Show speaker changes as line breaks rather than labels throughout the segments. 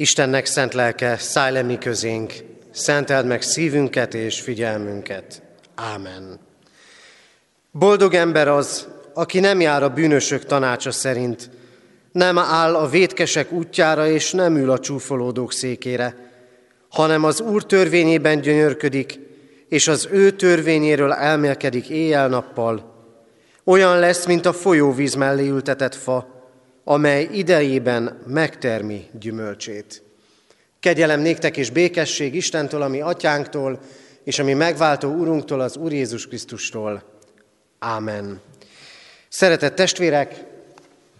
Istennek szent lelke, szállj le mi közénk, szenteld meg szívünket és figyelmünket. Ámen. Boldog ember az, aki nem jár a bűnösök tanácsa szerint, nem áll a vétkesek útjára és nem ül a csúfolódók székére, hanem az Úr törvényében gyönyörködik, és az ő törvényéről elmélkedik éjjel-nappal. Olyan lesz, mint a folyóvíz mellé ültetett fa, amely idejében megtermi gyümölcsét. Kegyelem néktek és békesség Istentől, ami atyánktól, és ami megváltó Urunktól, az Úr Jézus Krisztustól. Ámen. Szeretett testvérek,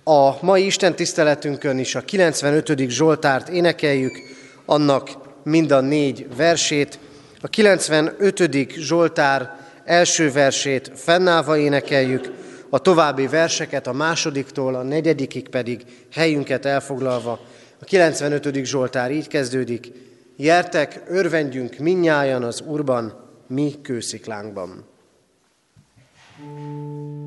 a mai Isten tiszteletünkön is a 95. Zsoltárt énekeljük, annak mind a négy versét. A 95. Zsoltár első versét fennállva énekeljük, a további verseket a másodiktól a negyedikig pedig helyünket elfoglalva. A 95. Zsoltár így kezdődik. Jertek, örvendjünk minnyájan az Urban, mi kősziklánkban. thank you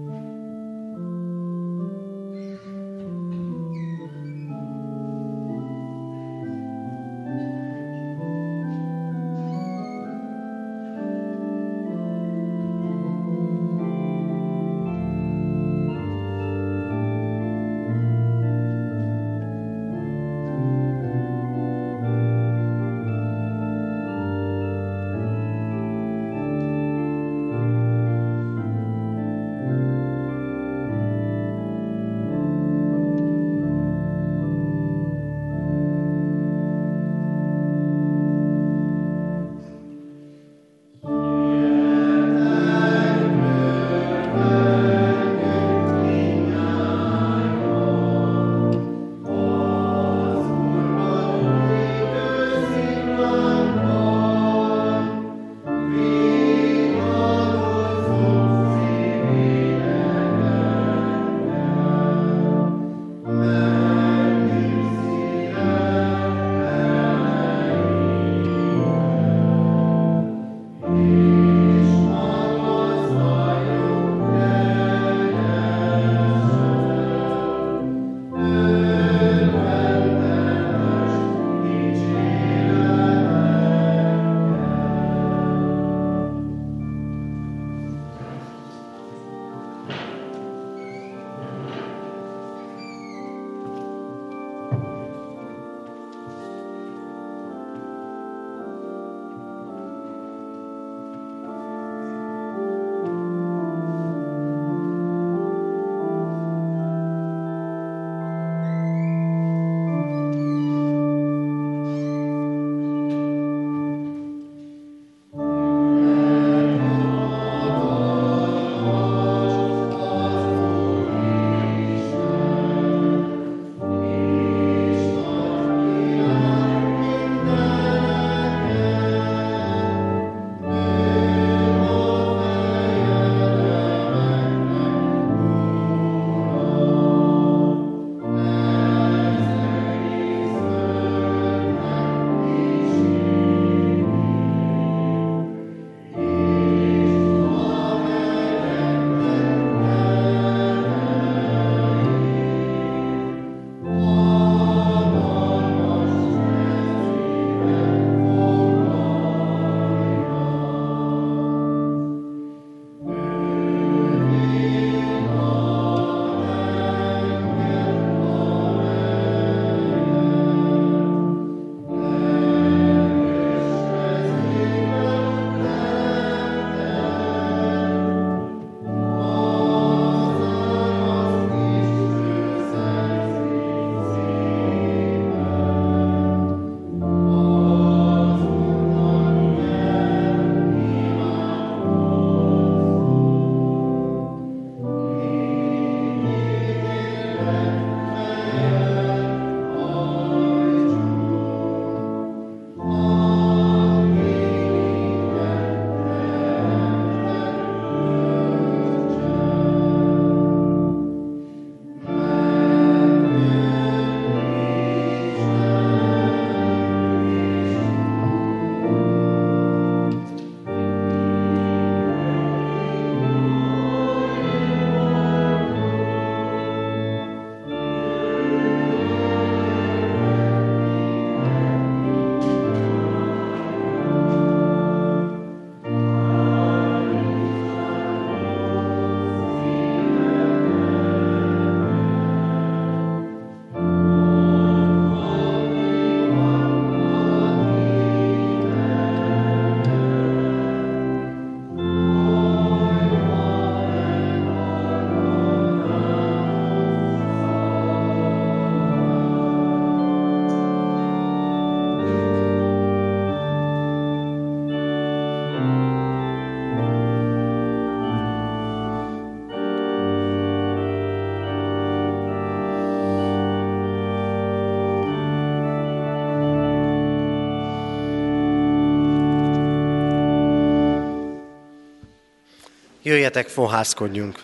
Jöjjetek, fohászkodjunk!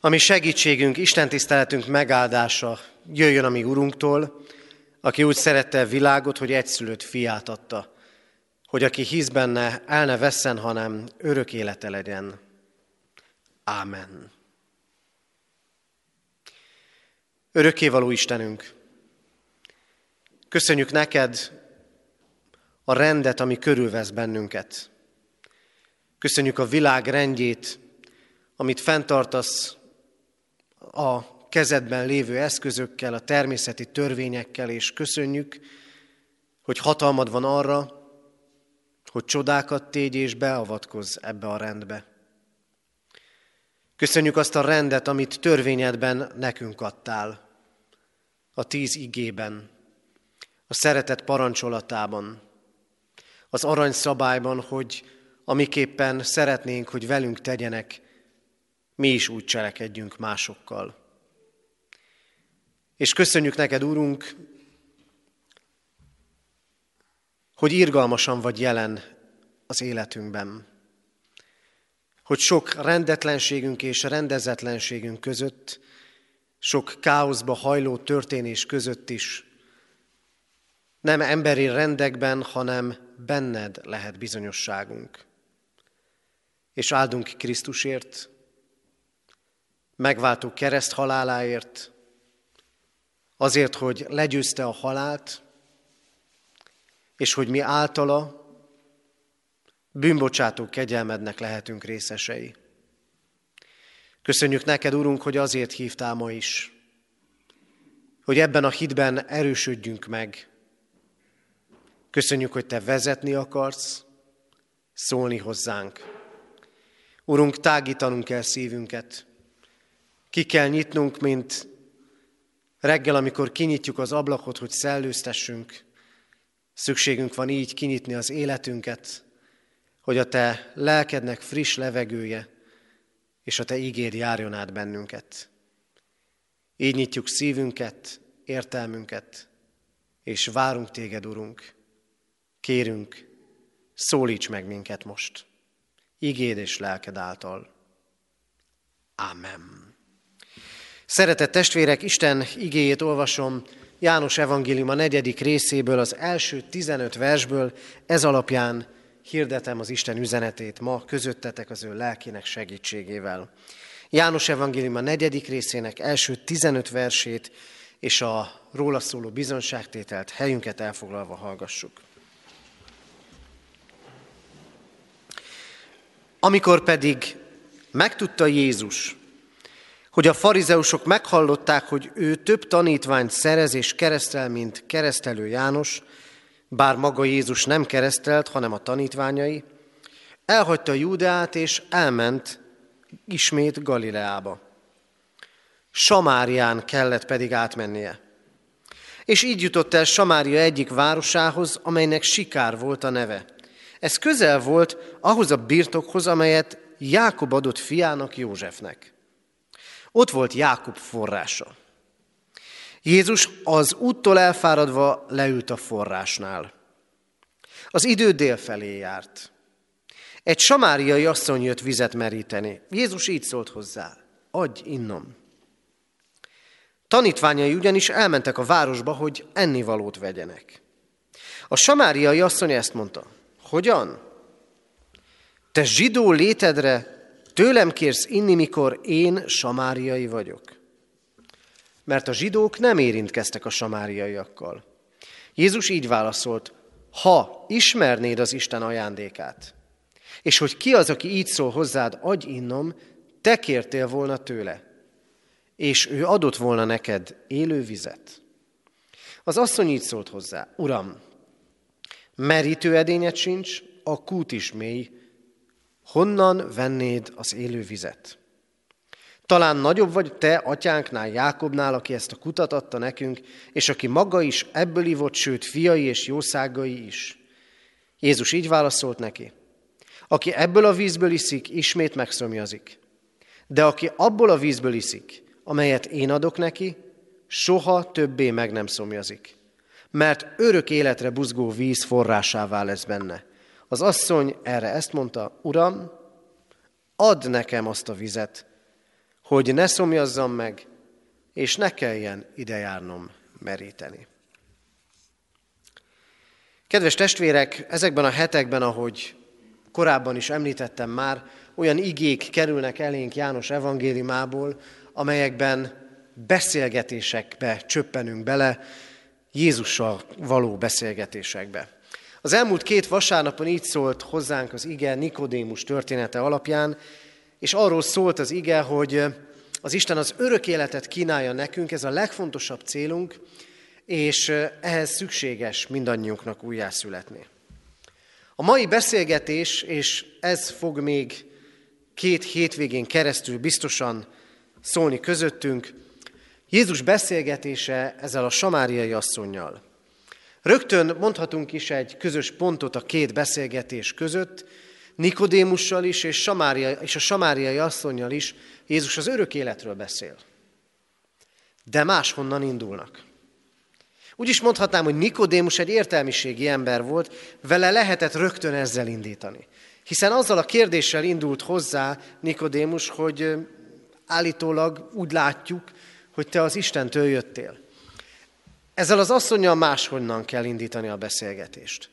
Ami segítségünk, Isten tiszteletünk megáldása jöjjön a mi Urunktól, aki úgy szerette a világot, hogy egyszülött fiát adta, hogy aki hisz benne, el ne vesszen, hanem örök élete legyen. Ámen. Örökkévaló Istenünk, köszönjük neked a rendet, ami körülvesz bennünket. Köszönjük a világ rendjét, amit fenntartasz a kezedben lévő eszközökkel, a természeti törvényekkel, és köszönjük, hogy hatalmad van arra, hogy csodákat tégy és beavatkozz ebbe a rendbe. Köszönjük azt a rendet, amit törvényedben nekünk adtál, a tíz igében, a szeretet parancsolatában, az aranyszabályban, hogy amiképpen szeretnénk, hogy velünk tegyenek, mi is úgy cselekedjünk másokkal. És köszönjük neked, Úrunk, hogy irgalmasan vagy jelen az életünkben. Hogy sok rendetlenségünk és rendezetlenségünk között, sok káoszba hajló történés között is nem emberi rendekben, hanem benned lehet bizonyosságunk. És áldunk Krisztusért, megváltó kereszt haláláért, azért, hogy legyőzte a halált, és hogy mi általa bűnbocsátó kegyelmednek lehetünk részesei. Köszönjük neked, Urunk, hogy azért hívtál ma is, hogy ebben a hitben erősödjünk meg. Köszönjük, hogy te vezetni akarsz, szólni hozzánk. Urunk, tágítanunk kell szívünket. Ki kell nyitnunk, mint reggel, amikor kinyitjuk az ablakot, hogy szellőztessünk. Szükségünk van így kinyitni az életünket, hogy a te lelkednek friss levegője és a te ígéd járjon át bennünket. Így nyitjuk szívünket, értelmünket, és várunk téged, Urunk. Kérünk, szólíts meg minket most, igéd és lelked által. Amen. Szeretett testvérek, Isten igéjét olvasom János Evangélium a negyedik részéből, az első 15 versből, ez alapján hirdetem az Isten üzenetét ma közöttetek az ő lelkének segítségével. János Evangélium a negyedik részének első 15 versét és a róla szóló bizonságtételt helyünket elfoglalva hallgassuk. Amikor pedig megtudta Jézus, hogy a farizeusok meghallották, hogy ő több tanítványt szerez és keresztel, mint keresztelő János, bár maga Jézus nem keresztelt, hanem a tanítványai, elhagyta Júdeát és elment ismét Galileába. Samárián kellett pedig átmennie. És így jutott el Samária egyik városához, amelynek Sikár volt a neve. Ez közel volt ahhoz a birtokhoz, amelyet Jákob adott fiának Józsefnek. Ott volt Jákob forrása. Jézus az úttól elfáradva leült a forrásnál. Az idő dél felé járt. Egy samáriai asszony jött vizet meríteni. Jézus így szólt hozzá, adj innom. Tanítványai ugyanis elmentek a városba, hogy ennivalót vegyenek. A samáriai asszony ezt mondta, hogyan? Te zsidó létedre Tőlem kérsz inni, mikor én samáriai vagyok. Mert a zsidók nem érintkeztek a samáriaiakkal. Jézus így válaszolt, ha ismernéd az Isten ajándékát, és hogy ki az, aki így szól hozzád, adj innom, te kértél volna tőle, és ő adott volna neked élő vizet. Az asszony így szólt hozzá, Uram, merítő edényet sincs, a kút is mély, honnan vennéd az élő vizet? Talán nagyobb vagy te atyánknál, Jákobnál, aki ezt a kutat adta nekünk, és aki maga is ebből ivott, sőt fiai és jószágai is. Jézus így válaszolt neki, aki ebből a vízből iszik, ismét megszomjazik. De aki abból a vízből iszik, amelyet én adok neki, soha többé meg nem szomjazik. Mert örök életre buzgó víz forrásává lesz benne. Az asszony erre ezt mondta, Uram, add nekem azt a vizet, hogy ne szomjazzam meg, és ne kelljen ide járnom meríteni. Kedves testvérek, ezekben a hetekben, ahogy korábban is említettem már, olyan igék kerülnek elénk János evangéliumából, amelyekben beszélgetésekbe csöppenünk bele, Jézussal való beszélgetésekbe. Az elmúlt két vasárnapon így szólt hozzánk az ige Nikodémus története alapján, és arról szólt az ige, hogy az Isten az örök életet kínálja nekünk, ez a legfontosabb célunk, és ehhez szükséges mindannyiunknak újjászületni. A mai beszélgetés, és ez fog még két hétvégén keresztül biztosan szólni közöttünk, Jézus beszélgetése ezzel a samáriai asszonynal. Rögtön mondhatunk is egy közös pontot a két beszélgetés között, Nikodémussal is és, Samária, és a samáriai asszonynal is Jézus az örök életről beszél. De máshonnan indulnak. Úgy is mondhatnám, hogy Nikodémus egy értelmiségi ember volt, vele lehetett rögtön ezzel indítani. Hiszen azzal a kérdéssel indult hozzá Nikodémus, hogy állítólag úgy látjuk, hogy te az Istentől jöttél. Ezzel az asszonyjal máshonnan kell indítani a beszélgetést.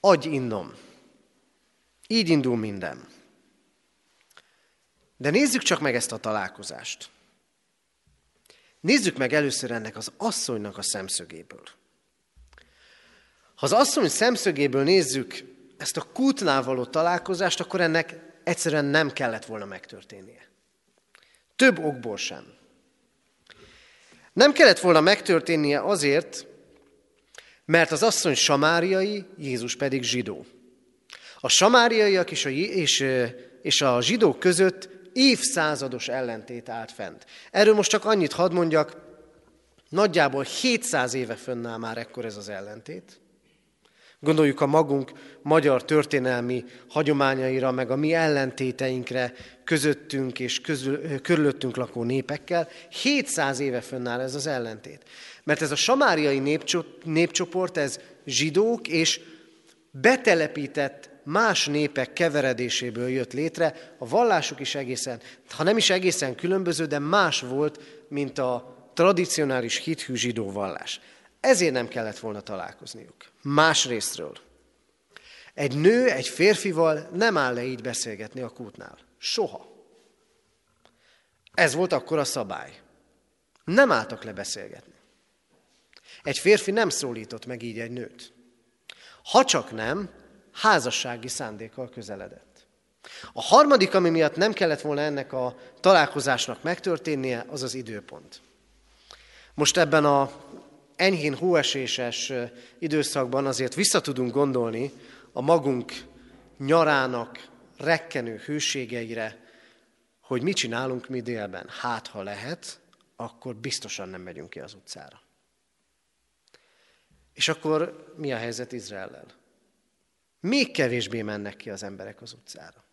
Adj innom. Így indul minden. De nézzük csak meg ezt a találkozást. Nézzük meg először ennek az asszonynak a szemszögéből. Ha az asszony szemszögéből nézzük ezt a kútnál való találkozást, akkor ennek egyszerűen nem kellett volna megtörténnie. Több okból sem. Nem kellett volna megtörténnie azért, mert az asszony samáriai, Jézus pedig zsidó. A samáriaiak és a, és, és a zsidók között évszázados ellentét állt fent. Erről most csak annyit hadd mondjak, nagyjából 700 éve fönnáll már ekkor ez az ellentét. Gondoljuk a magunk magyar történelmi hagyományaira, meg a mi ellentéteinkre közöttünk és közül, körülöttünk lakó népekkel. 700 éve fönnáll ez az ellentét. Mert ez a samáriai népcsoport, ez zsidók és betelepített más népek keveredéséből jött létre, a vallásuk is egészen, ha nem is egészen különböző, de más volt, mint a tradicionális hithű zsidó vallás. Ezért nem kellett volna találkozniuk. Más részről. Egy nő egy férfival nem áll le így beszélgetni a kútnál. Soha. Ez volt akkor a szabály. Nem álltak le beszélgetni. Egy férfi nem szólított meg így egy nőt. Ha csak nem, házassági szándékkal közeledett. A harmadik, ami miatt nem kellett volna ennek a találkozásnak megtörténnie, az az időpont. Most ebben a enyhén hóeséses időszakban azért vissza tudunk gondolni a magunk nyarának rekkenő hőségeire, hogy mit csinálunk mi délben. Hát, ha lehet, akkor biztosan nem megyünk ki az utcára. És akkor mi a helyzet Izraellel? Még kevésbé mennek ki az emberek az utcára.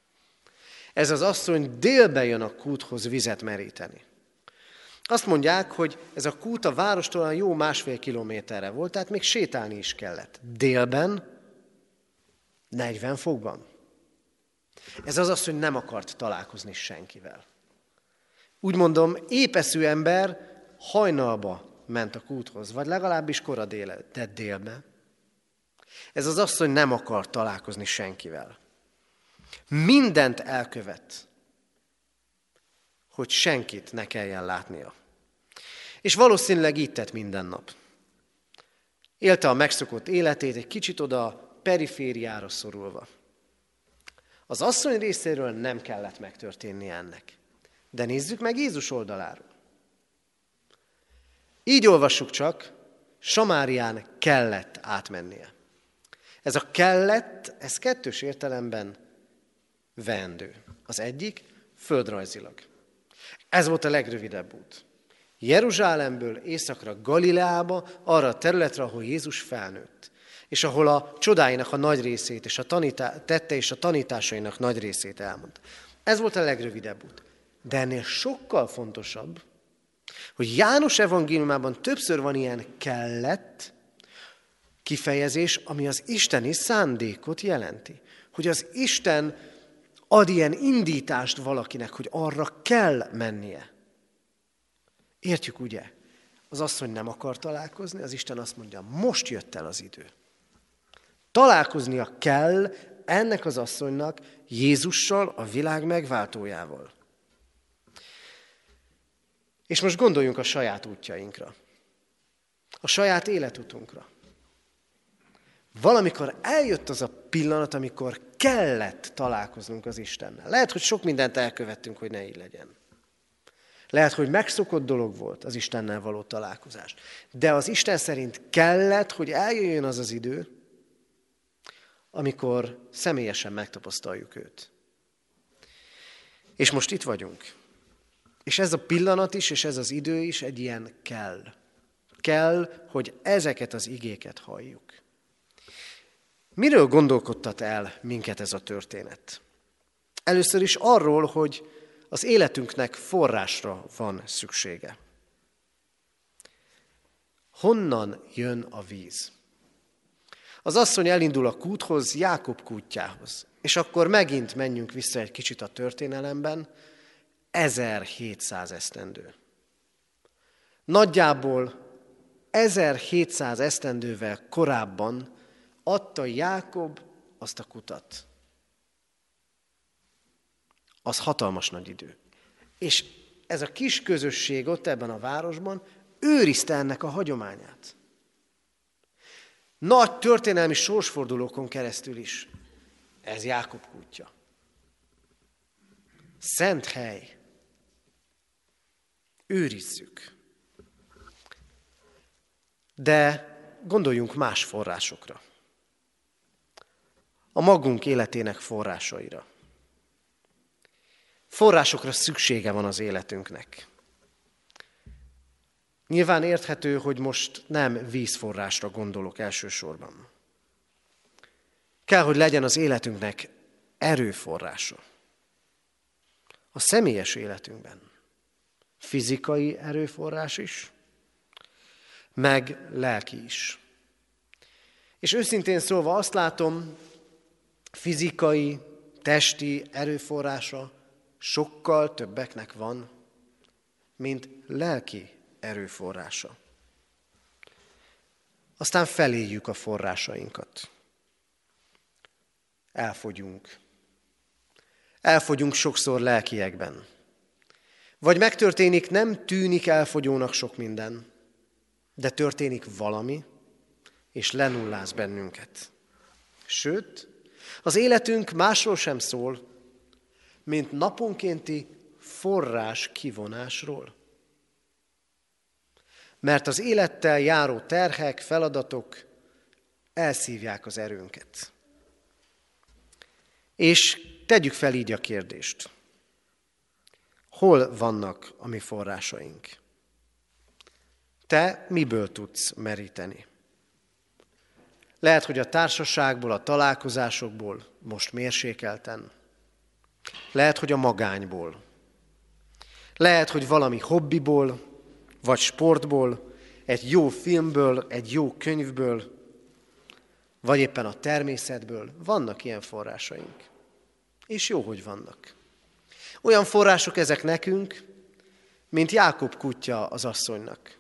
Ez az asszony délbe jön a kúthoz vizet meríteni. Azt mondják, hogy ez a kút a várostól jó másfél kilométerre volt, tehát még sétálni is kellett. Délben, 40 fokban. Ez az az, hogy nem akart találkozni senkivel. Úgy mondom, épeszű ember hajnalba ment a kúthoz, vagy legalábbis kora déle, de délbe. Ez az asszony nem akar találkozni senkivel. Mindent elkövet, hogy senkit ne kelljen látnia. És valószínűleg így tett minden nap. Élte a megszokott életét egy kicsit oda perifériára szorulva. Az asszony részéről nem kellett megtörténni ennek. De nézzük meg Jézus oldaláról. Így olvassuk csak, Samárián kellett átmennie. Ez a kellett, ez kettős értelemben vendő. Az egyik földrajzilag. Ez volt a legrövidebb út. Jeruzsálemből északra Galileába, arra a területre, ahol Jézus felnőtt, és ahol a csodáinak a nagy részét és a tanítá- tette és a tanításainak nagy részét elmondta. Ez volt a legrövidebb út. De ennél sokkal fontosabb, hogy János evangéliumában többször van ilyen kellett, kifejezés, ami az isteni szándékot jelenti. Hogy az Isten ad ilyen indítást valakinek, hogy arra kell mennie. Értjük ugye? Az asszony nem akar találkozni, az Isten azt mondja, most jött el az idő. Találkoznia kell ennek az asszonynak Jézussal, a világ megváltójával. És most gondoljunk a saját útjainkra, a saját életutunkra. Valamikor eljött az a pillanat, amikor kellett találkoznunk az Istennel. Lehet, hogy sok mindent elkövettünk, hogy ne így legyen. Lehet, hogy megszokott dolog volt az Istennel való találkozás. De az Isten szerint kellett, hogy eljöjjön az az idő, amikor személyesen megtapasztaljuk őt. És most itt vagyunk. És ez a pillanat is, és ez az idő is egy ilyen kell. Kell, hogy ezeket az igéket halljuk. Miről gondolkodtat el minket ez a történet? Először is arról, hogy az életünknek forrásra van szüksége. Honnan jön a víz? Az asszony elindul a kúthoz, Jákob kútjához. És akkor megint menjünk vissza egy kicsit a történelemben, 1700 esztendő. Nagyjából 1700 esztendővel korábban adta Jákob azt a kutat. Az hatalmas nagy idő. És ez a kis közösség ott ebben a városban őrizte ennek a hagyományát. Nagy történelmi sorsfordulókon keresztül is. Ez Jákob kútja. Szent hely. Őrizzük. De gondoljunk más forrásokra a magunk életének forrásaira. Forrásokra szüksége van az életünknek. Nyilván érthető, hogy most nem vízforrásra gondolok elsősorban. Kell, hogy legyen az életünknek erőforrása. A személyes életünkben. Fizikai erőforrás is, meg lelki is. És őszintén szólva azt látom, fizikai, testi erőforrása sokkal többeknek van, mint lelki erőforrása. Aztán feléjük a forrásainkat. Elfogyunk. Elfogyunk sokszor lelkiekben. Vagy megtörténik, nem tűnik elfogyónak sok minden, de történik valami, és lenulláz bennünket. Sőt, az életünk másról sem szól, mint naponkénti forrás kivonásról. Mert az élettel járó terhek, feladatok elszívják az erőnket. És tegyük fel így a kérdést. Hol vannak a mi forrásaink? Te miből tudsz meríteni? Lehet, hogy a társaságból, a találkozásokból most mérsékelten. Lehet, hogy a magányból. Lehet, hogy valami hobbiból, vagy sportból, egy jó filmből, egy jó könyvből, vagy éppen a természetből. Vannak ilyen forrásaink. És jó, hogy vannak. Olyan források ezek nekünk, mint Jákob kutya az asszonynak.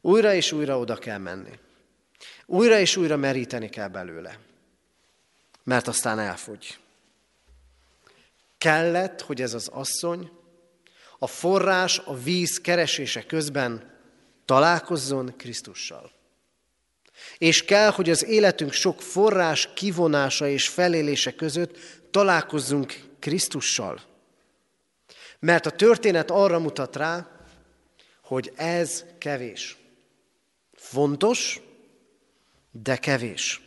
Újra és újra oda kell menni. Újra és újra meríteni kell belőle, mert aztán elfogy. Kellett, hogy ez az asszony a forrás, a víz keresése közben találkozzon Krisztussal. És kell, hogy az életünk sok forrás kivonása és felélése között találkozzunk Krisztussal. Mert a történet arra mutat rá, hogy ez kevés. Fontos, de kevés.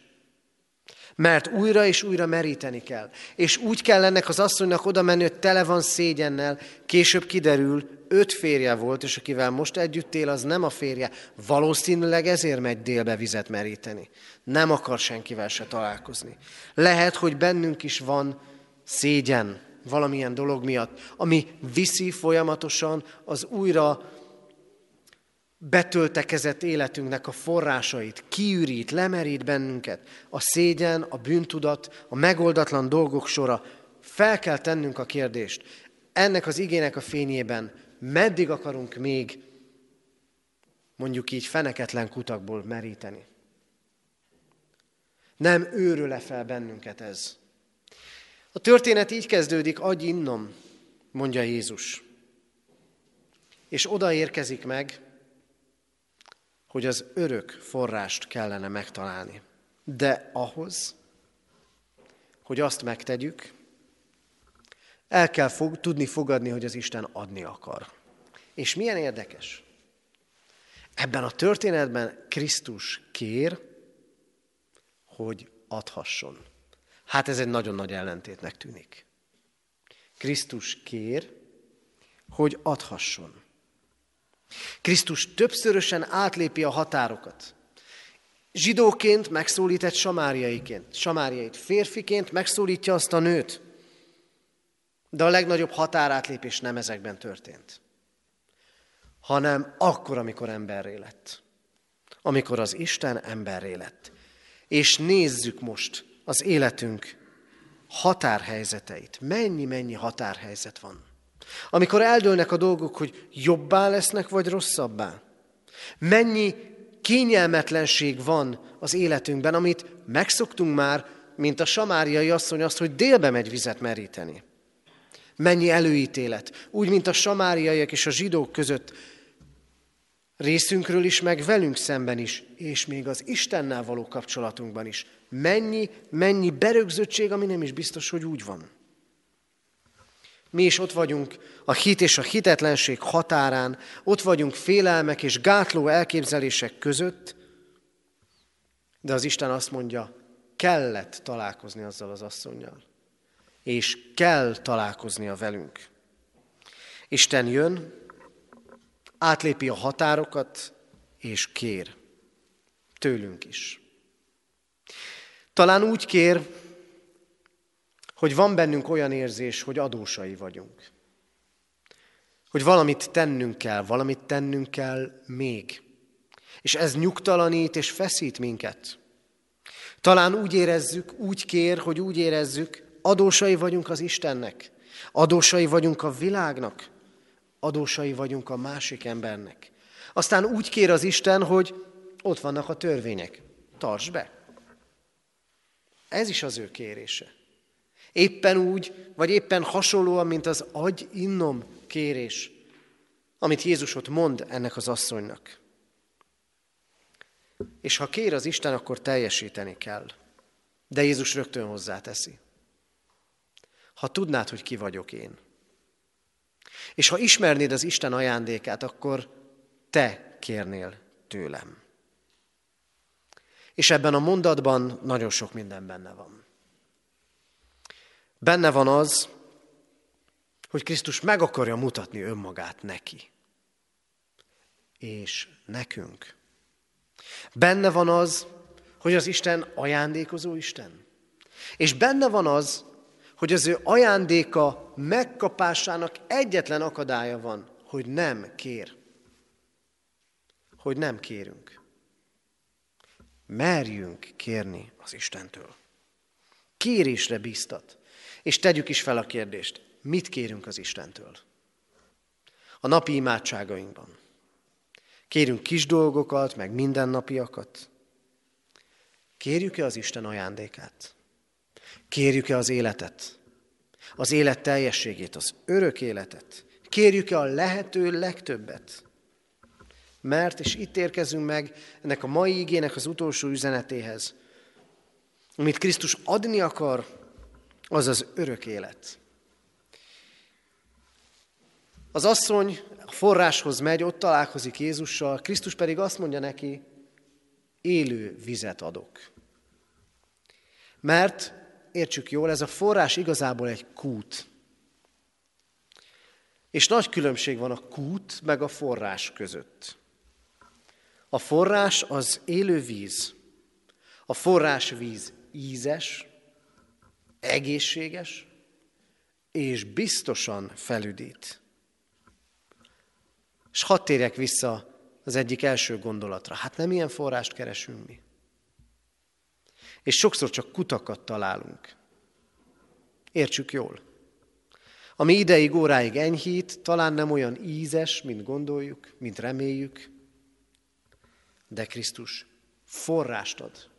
Mert újra és újra meríteni kell. És úgy kell ennek az asszonynak oda menni, hogy tele van szégyennel. Később kiderül, öt férje volt, és akivel most együtt él, az nem a férje. Valószínűleg ezért megy délbe vizet meríteni. Nem akar senkivel se találkozni. Lehet, hogy bennünk is van szégyen valamilyen dolog miatt, ami viszi folyamatosan az újra betöltekezett életünknek a forrásait, kiürít, lemerít bennünket, a szégyen, a bűntudat, a megoldatlan dolgok sora, fel kell tennünk a kérdést, ennek az igének a fényében meddig akarunk még mondjuk így feneketlen kutakból meríteni. Nem őrül-e fel bennünket ez? A történet így kezdődik, adj innom, mondja Jézus. És oda érkezik meg, hogy az örök forrást kellene megtalálni. De ahhoz, hogy azt megtegyük, el kell fog, tudni fogadni, hogy az Isten adni akar. És milyen érdekes. Ebben a történetben Krisztus kér, hogy adhasson. Hát ez egy nagyon nagy ellentétnek tűnik. Krisztus kér, hogy adhasson. Krisztus többszörösen átlépi a határokat. Zsidóként megszólít egy samáriaiként, samáriait. Férfiként megszólítja azt a nőt. De a legnagyobb határátlépés nem ezekben történt, hanem akkor, amikor emberré lett. Amikor az Isten emberré lett. És nézzük most az életünk határhelyzeteit. Mennyi-mennyi határhelyzet van. Amikor eldőlnek a dolgok, hogy jobbá lesznek, vagy rosszabbá. Mennyi kényelmetlenség van az életünkben, amit megszoktunk már, mint a samáriai asszony azt, hogy délbe megy vizet meríteni. Mennyi előítélet, úgy, mint a samáriaiak és a zsidók között részünkről is, meg velünk szemben is, és még az Istennel való kapcsolatunkban is. Mennyi, mennyi berögzöttség, ami nem is biztos, hogy úgy van. Mi is ott vagyunk a hit és a hitetlenség határán, ott vagyunk félelmek és gátló elképzelések között, de az Isten azt mondja, kellett találkozni azzal az asszonynal, és kell találkoznia velünk. Isten jön, átlépi a határokat, és kér. Tőlünk is. Talán úgy kér, hogy van bennünk olyan érzés, hogy adósai vagyunk. Hogy valamit tennünk kell, valamit tennünk kell még. És ez nyugtalanít és feszít minket. Talán úgy érezzük, úgy kér, hogy úgy érezzük, adósai vagyunk az Istennek, adósai vagyunk a világnak, adósai vagyunk a másik embernek. Aztán úgy kér az Isten, hogy ott vannak a törvények. Tarts be! Ez is az ő kérése. Éppen úgy, vagy éppen hasonlóan, mint az agy innom kérés, amit Jézus ott mond ennek az asszonynak. És ha kér az Isten, akkor teljesíteni kell. De Jézus rögtön hozzáteszi. Ha tudnád, hogy ki vagyok én, és ha ismernéd az Isten ajándékát, akkor te kérnél tőlem. És ebben a mondatban nagyon sok minden benne van. Benne van az, hogy Krisztus meg akarja mutatni önmagát neki. És nekünk. Benne van az, hogy az Isten ajándékozó Isten. És benne van az, hogy az ő ajándéka megkapásának egyetlen akadálya van, hogy nem kér. Hogy nem kérünk. Merjünk kérni az Istentől. Kérésre bíztat. És tegyük is fel a kérdést, mit kérünk az Istentől? A napi imádságainkban. Kérünk kis dolgokat, meg mindennapiakat. Kérjük-e az Isten ajándékát? Kérjük-e az életet? Az élet teljességét, az örök életet? Kérjük-e a lehető legtöbbet? Mert, és itt érkezünk meg ennek a mai igének az utolsó üzenetéhez, amit Krisztus adni akar, az az örök élet. Az asszony a forráshoz megy, ott találkozik Jézussal, Krisztus pedig azt mondja neki, élő vizet adok. Mert, értsük jól, ez a forrás igazából egy kút. És nagy különbség van a kút meg a forrás között. A forrás az élő víz. A forrás víz ízes, egészséges, és biztosan felüdít. És hadd térjek vissza az egyik első gondolatra. Hát nem ilyen forrást keresünk mi. És sokszor csak kutakat találunk. Értsük jól. Ami ideig, óráig enyhít, talán nem olyan ízes, mint gondoljuk, mint reméljük, de Krisztus forrást ad.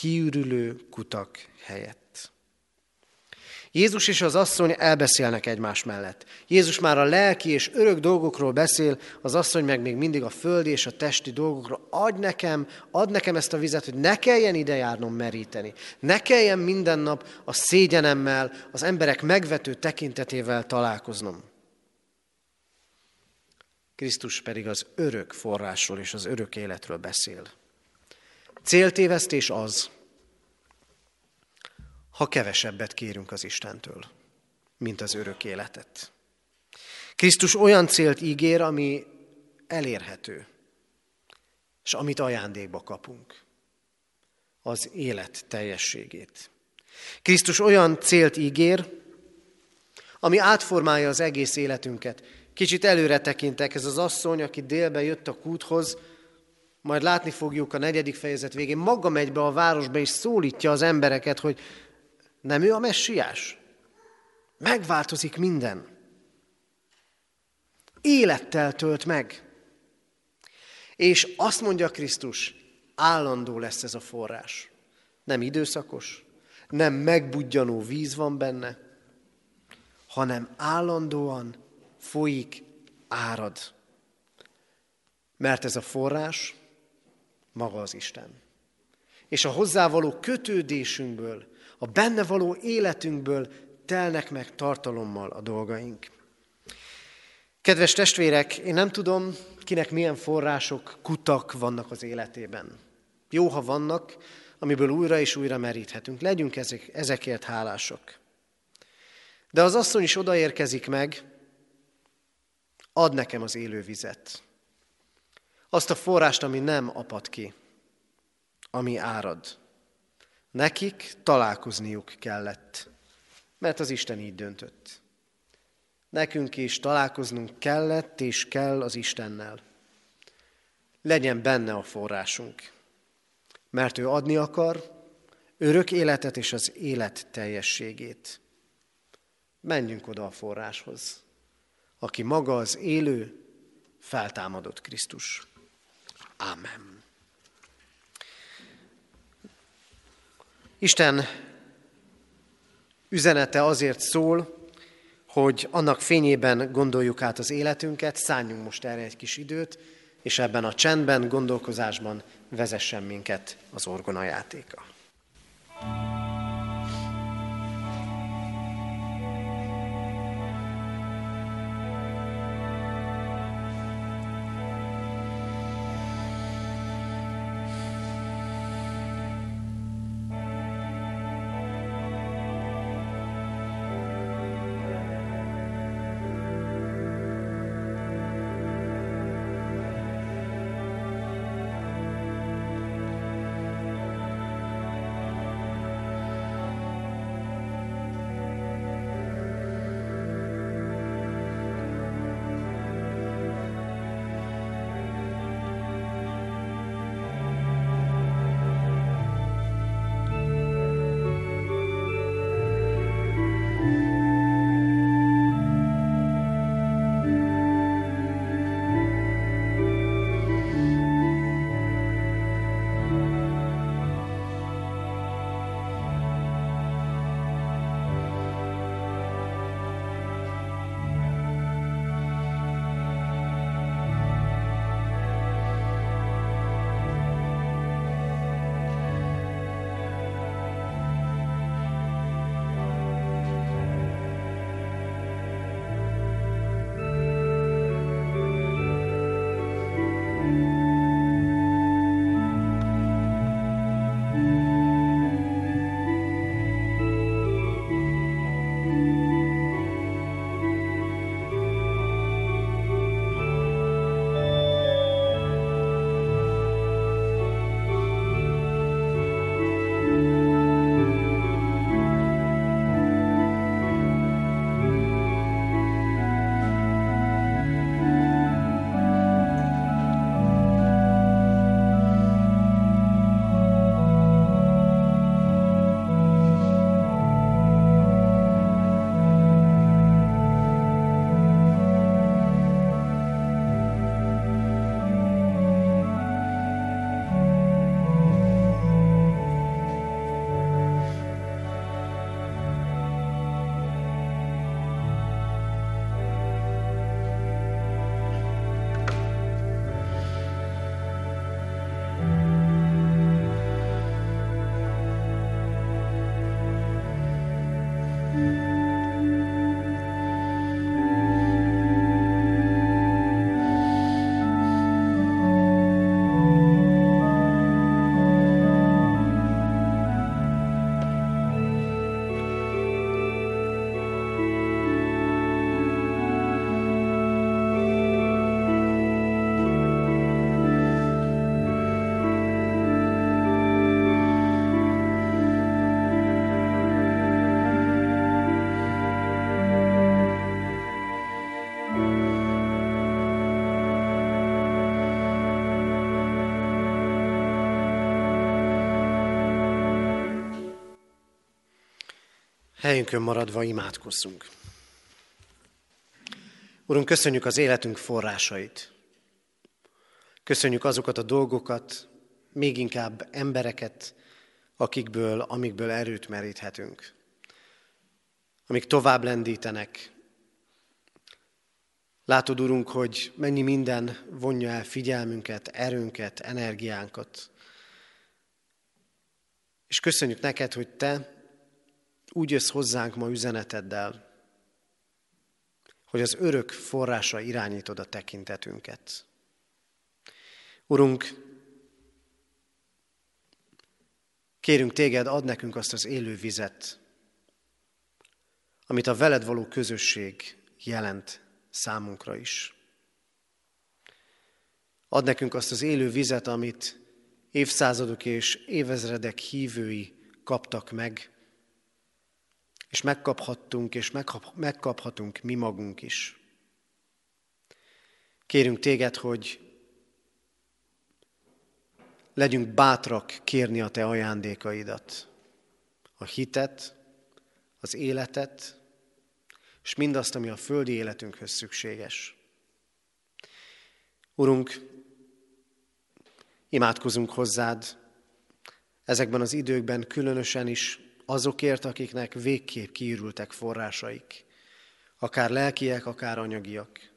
Kiürülő kutak helyett. Jézus és az asszony elbeszélnek egymás mellett. Jézus már a lelki és örök dolgokról beszél, az asszony meg még mindig a földi és a testi dolgokról. Adj nekem, ad nekem ezt a vizet, hogy ne kelljen ide járnom meríteni. Ne kelljen minden nap a szégyenemmel, az emberek megvető tekintetével találkoznom. Krisztus pedig az örök forrásról és az örök életről beszél. Céltévesztés az, ha kevesebbet kérünk az Istentől, mint az örök életet. Krisztus olyan célt ígér, ami elérhető, és amit ajándékba kapunk, az élet teljességét. Krisztus olyan célt ígér, ami átformálja az egész életünket. Kicsit előre tekintek, ez az asszony, aki délbe jött a kúthoz, majd látni fogjuk a negyedik fejezet végén, maga megy be a városba és szólítja az embereket, hogy nem ő a messiás? Megváltozik minden. Élettel tölt meg. És azt mondja Krisztus, állandó lesz ez a forrás. Nem időszakos, nem megbudjanó víz van benne, hanem állandóan folyik, árad. Mert ez a forrás maga az Isten. És a hozzávaló kötődésünkből, a benne való életünkből telnek meg tartalommal a dolgaink. Kedves testvérek, én nem tudom, kinek milyen források, kutak vannak az életében. Jó, ha vannak, amiből újra és újra meríthetünk. Legyünk ezek, ezekért hálások. De az asszony is odaérkezik meg, ad nekem az élő vizet. Azt a forrást, ami nem apad ki, ami árad. Nekik találkozniuk kellett, mert az Isten így döntött. Nekünk is találkoznunk kellett és kell az Istennel. Legyen benne a forrásunk, mert ő adni akar örök életet és az élet teljességét. Menjünk oda a forráshoz, aki maga az élő, feltámadott Krisztus. Amen. Isten üzenete azért szól, hogy annak fényében gondoljuk át az életünket, szálljunk most erre egy kis időt, és ebben a csendben, gondolkozásban vezessen minket az orgona játéka. thank you Helyünkön maradva imádkozzunk. Urunk, köszönjük az életünk forrásait. Köszönjük azokat a dolgokat, még inkább embereket, akikből, amikből erőt meríthetünk. Amik tovább lendítenek. Látod, Urunk, hogy mennyi minden vonja el figyelmünket, erőnket, energiánkat. És köszönjük neked, hogy Te úgy jössz hozzánk ma üzeneteddel, hogy az örök forrása irányítod a tekintetünket. Urunk, kérünk téged, ad nekünk azt az élő vizet, amit a veled való közösség jelent számunkra is. Ad nekünk azt az élő vizet, amit évszázadok és évezredek hívői kaptak meg, és megkaphattunk, és megkaphatunk mi magunk is. Kérünk téged, hogy legyünk bátrak kérni a te ajándékaidat, a hitet, az életet, és mindazt, ami a földi életünkhöz szükséges. Urunk, imádkozunk hozzád ezekben az időkben különösen is azokért, akiknek végképp kiürültek forrásaik, akár lelkiek, akár anyagiak.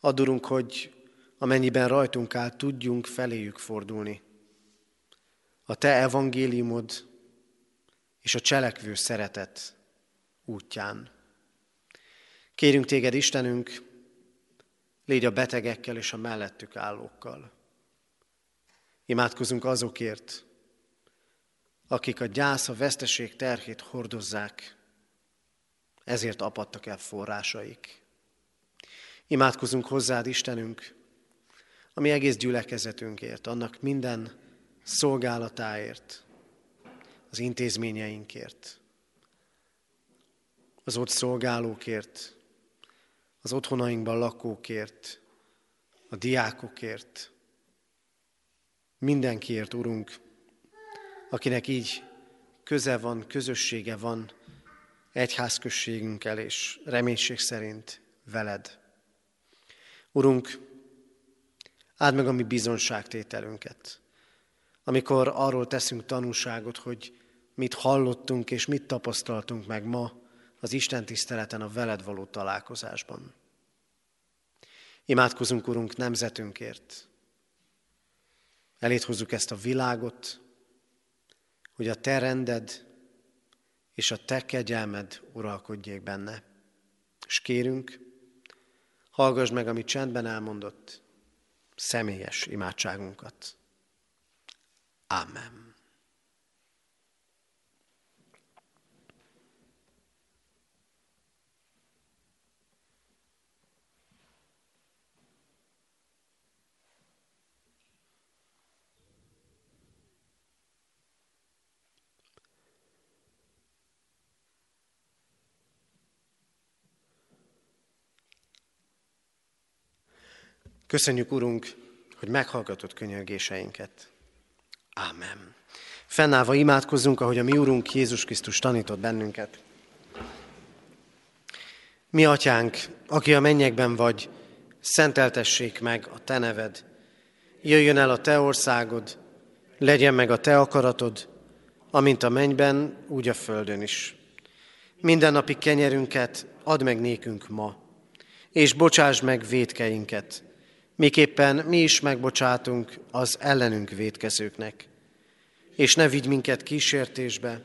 Adurunk, hogy amennyiben rajtunk áll, tudjunk feléjük fordulni. A Te evangéliumod és a cselekvő szeretet útján. Kérünk Téged, Istenünk, légy a betegekkel és a mellettük állókkal. Imádkozunk azokért, akik a gyász, a veszteség terhét hordozzák, ezért apadtak el forrásaik. Imádkozunk hozzád, Istenünk, a mi egész gyülekezetünkért, annak minden szolgálatáért, az intézményeinkért, az ott szolgálókért, az otthonainkban lakókért, a diákokért, mindenkiért, Urunk, akinek így köze van, közössége van egyházközségünkkel, és reménység szerint veled. Urunk, áld meg a mi bizonságtételünket, amikor arról teszünk tanúságot, hogy mit hallottunk és mit tapasztaltunk meg ma az Isten tiszteleten a veled való találkozásban. Imádkozunk, Urunk, nemzetünkért. Elét hozzuk ezt a világot, hogy a te rended és a te kegyelmed uralkodjék benne. És kérünk, hallgass meg, amit csendben elmondott, személyes imádságunkat. Amen. Köszönjük, Urunk, hogy meghallgatott könyörgéseinket. Ámen. Fennállva imádkozzunk, ahogy a mi Urunk Jézus Krisztus tanított bennünket. Mi, Atyánk, aki a mennyekben vagy, szenteltessék meg a Te neved. Jöjjön el a Te országod, legyen meg a Te akaratod, amint a mennyben, úgy a földön is. Minden napi kenyerünket add meg nékünk ma, és bocsáss meg védkeinket, miképpen mi is megbocsátunk az ellenünk védkezőknek. És ne vigy minket kísértésbe,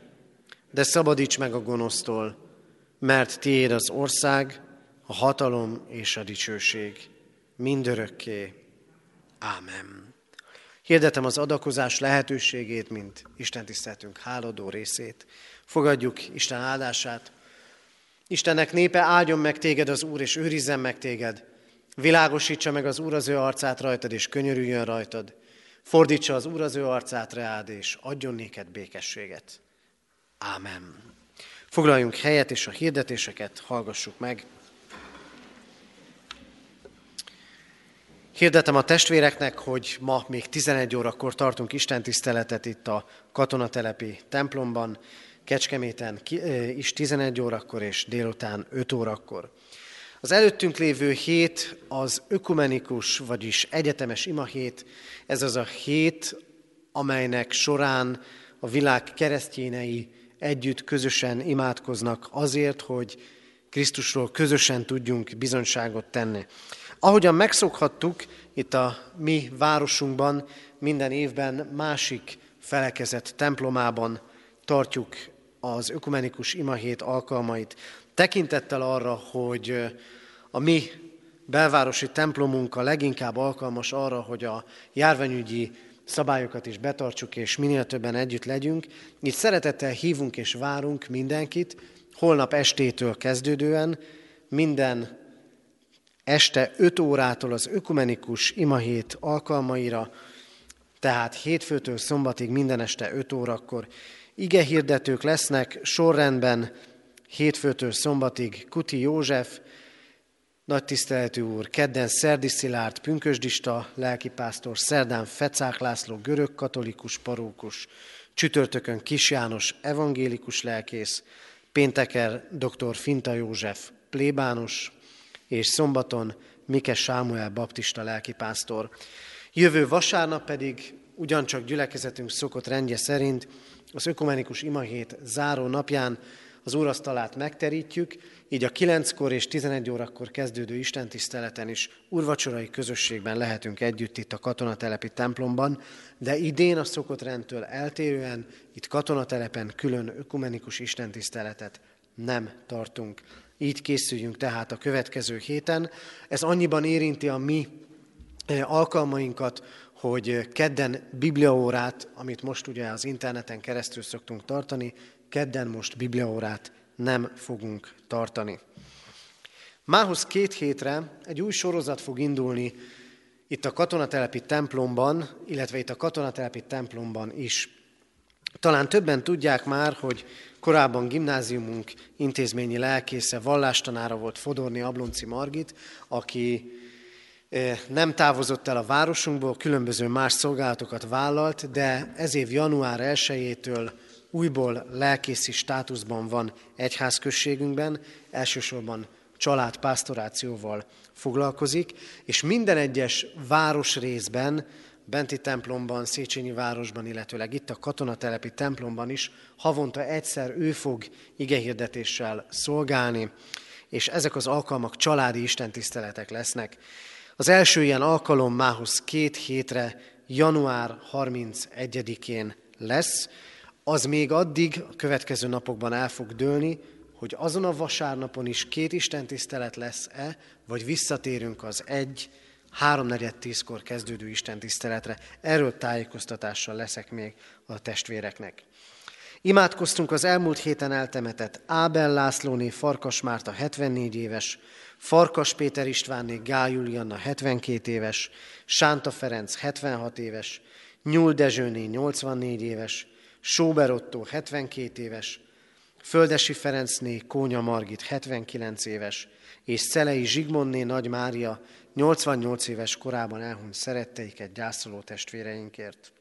de szabadíts meg a gonosztól, mert tiéd az ország, a hatalom és a dicsőség mindörökké. Ámen. Hirdetem az adakozás lehetőségét, mint Isten tiszteltünk háladó részét. Fogadjuk Isten áldását. Istennek népe áldjon meg téged az Úr, és őrizzen meg téged. Világosítsa meg az Úr az ő arcát rajtad, és könyörüljön rajtad. Fordítsa az Úr az ő arcát reád, és adjon néked békességet. Ámen. Foglaljunk helyet, és a hirdetéseket hallgassuk meg. Hirdetem a testvéreknek, hogy ma még 11 órakor tartunk Isten tiszteletet itt a katonatelepi templomban. Kecskeméten is 11 órakor és délután 5 órakor. Az előttünk lévő hét az ökumenikus, vagyis egyetemes imahét. Ez az a hét, amelynek során a világ keresztjénei együtt közösen imádkoznak azért, hogy Krisztusról közösen tudjunk bizonyságot tenni. Ahogyan megszokhattuk, itt a mi városunkban minden évben másik felekezet templomában tartjuk az ökumenikus imahét alkalmait, tekintettel arra, hogy a mi belvárosi templomunk a leginkább alkalmas arra, hogy a járványügyi szabályokat is betartsuk, és minél többen együtt legyünk. Itt szeretettel hívunk és várunk mindenkit, holnap estétől kezdődően, minden este 5 órától az ökumenikus imahét alkalmaira, tehát hétfőtől szombatig minden este 5 órakor. Ige hirdetők lesznek sorrendben hétfőtől szombatig Kuti József, nagy tiszteletű úr, kedden Szerdi Szilárd, pünkösdista, lelkipásztor, szerdán Fecák László, görög katolikus parókus, csütörtökön Kis János, evangélikus lelkész, pénteker dr. Finta József, plébános, és szombaton Mikes Sámuel baptista lelkipásztor. Jövő vasárnap pedig ugyancsak gyülekezetünk szokott rendje szerint az ökumenikus imahét záró napján az úrasztalát megterítjük, így a 9-kor és 11 órakor kezdődő istentiszteleten is urvacsorai közösségben lehetünk együtt itt a katonatelepi templomban, de idén a szokott rendtől eltérően itt katonatelepen külön ökumenikus istentiszteletet nem tartunk. Így készüljünk tehát a következő héten. Ez annyiban érinti a mi eh, alkalmainkat, hogy kedden bibliaórát, amit most ugye az interneten keresztül szoktunk tartani, kedden most bibliaórát nem fogunk tartani. Mához két hétre egy új sorozat fog indulni itt a katonatelepi templomban, illetve itt a katonatelepi templomban is. Talán többen tudják már, hogy korábban gimnáziumunk intézményi lelkésze, vallástanára volt Fodorni Ablonci Margit, aki eh, nem távozott el a városunkból, különböző más szolgálatokat vállalt, de ez év január 1-től újból lelkészi státuszban van egyházközségünkben, elsősorban családpásztorációval foglalkozik, és minden egyes városrészben, Benti templomban, Széchenyi városban, illetőleg itt a katonatelepi templomban is havonta egyszer ő fog igehirdetéssel szolgálni, és ezek az alkalmak családi istentiszteletek lesznek. Az első ilyen alkalom mához két hétre, január 31-én lesz, az még addig a következő napokban el fog dőlni, hogy azon a vasárnapon is két Isten tisztelet lesz-e, vagy visszatérünk az egy, háromnegyed tízkor kezdődő Isten tiszteletre. Erről tájékoztatással leszek még a testvéreknek. Imádkoztunk az elmúlt héten eltemetett Ábel Lászlóné Farkas Márta 74 éves, Farkas Péter Istvánné Gál Julianna 72 éves, Sánta Ferenc 76 éves, Nyúl Dezsőné 84 éves, Sóber Otto 72 éves, Földesi Ferencné Kónya Margit 79 éves, és Szelei Zsigmondné Nagy Mária 88 éves korában elhunyt szeretteiket gyászoló testvéreinkért.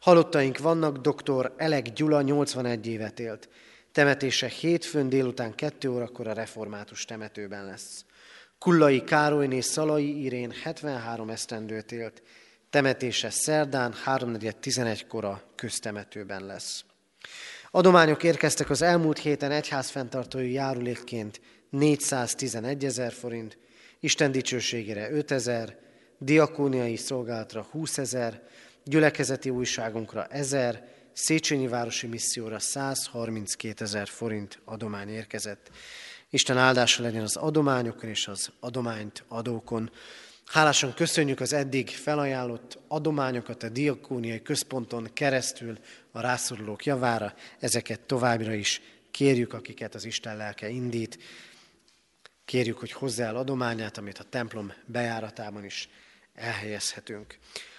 Halottaink vannak, dr. Elek Gyula 81 évet élt. Temetése hétfőn délután 2 órakor a református temetőben lesz. Kullai Károlyné Szalai Irén 73 esztendőt élt. Temetése szerdán 3.11 kora köztemetőben lesz. Adományok érkeztek az elmúlt héten egyházfenntartói járulékként 411 ezer forint, Isten dicsőségére 5 ezer, diakóniai szolgálatra 20 ezer, gyülekezeti újságunkra 1000, Széchenyi Városi Misszióra 132 ezer forint adomány érkezett. Isten áldása legyen az adományokon és az adományt adókon. Hálásan köszönjük az eddig felajánlott adományokat a diakóniai központon keresztül a rászorulók javára. Ezeket továbbra is kérjük, akiket az Isten lelke indít. Kérjük, hogy hozzá el adományát, amit a templom bejáratában is elhelyezhetünk.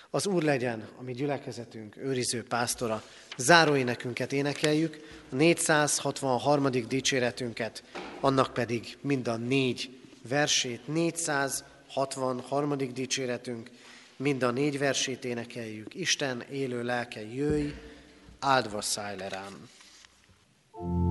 Az Úr legyen a mi gyülekezetünk őriző pásztora. Záróénekünket énekeljük, a 463. dicséretünket, annak pedig mind a négy versét, 400 63. dicséretünk, mind a négy versét énekeljük. Isten élő lelke, jöjj, áldva száj le rám. thank you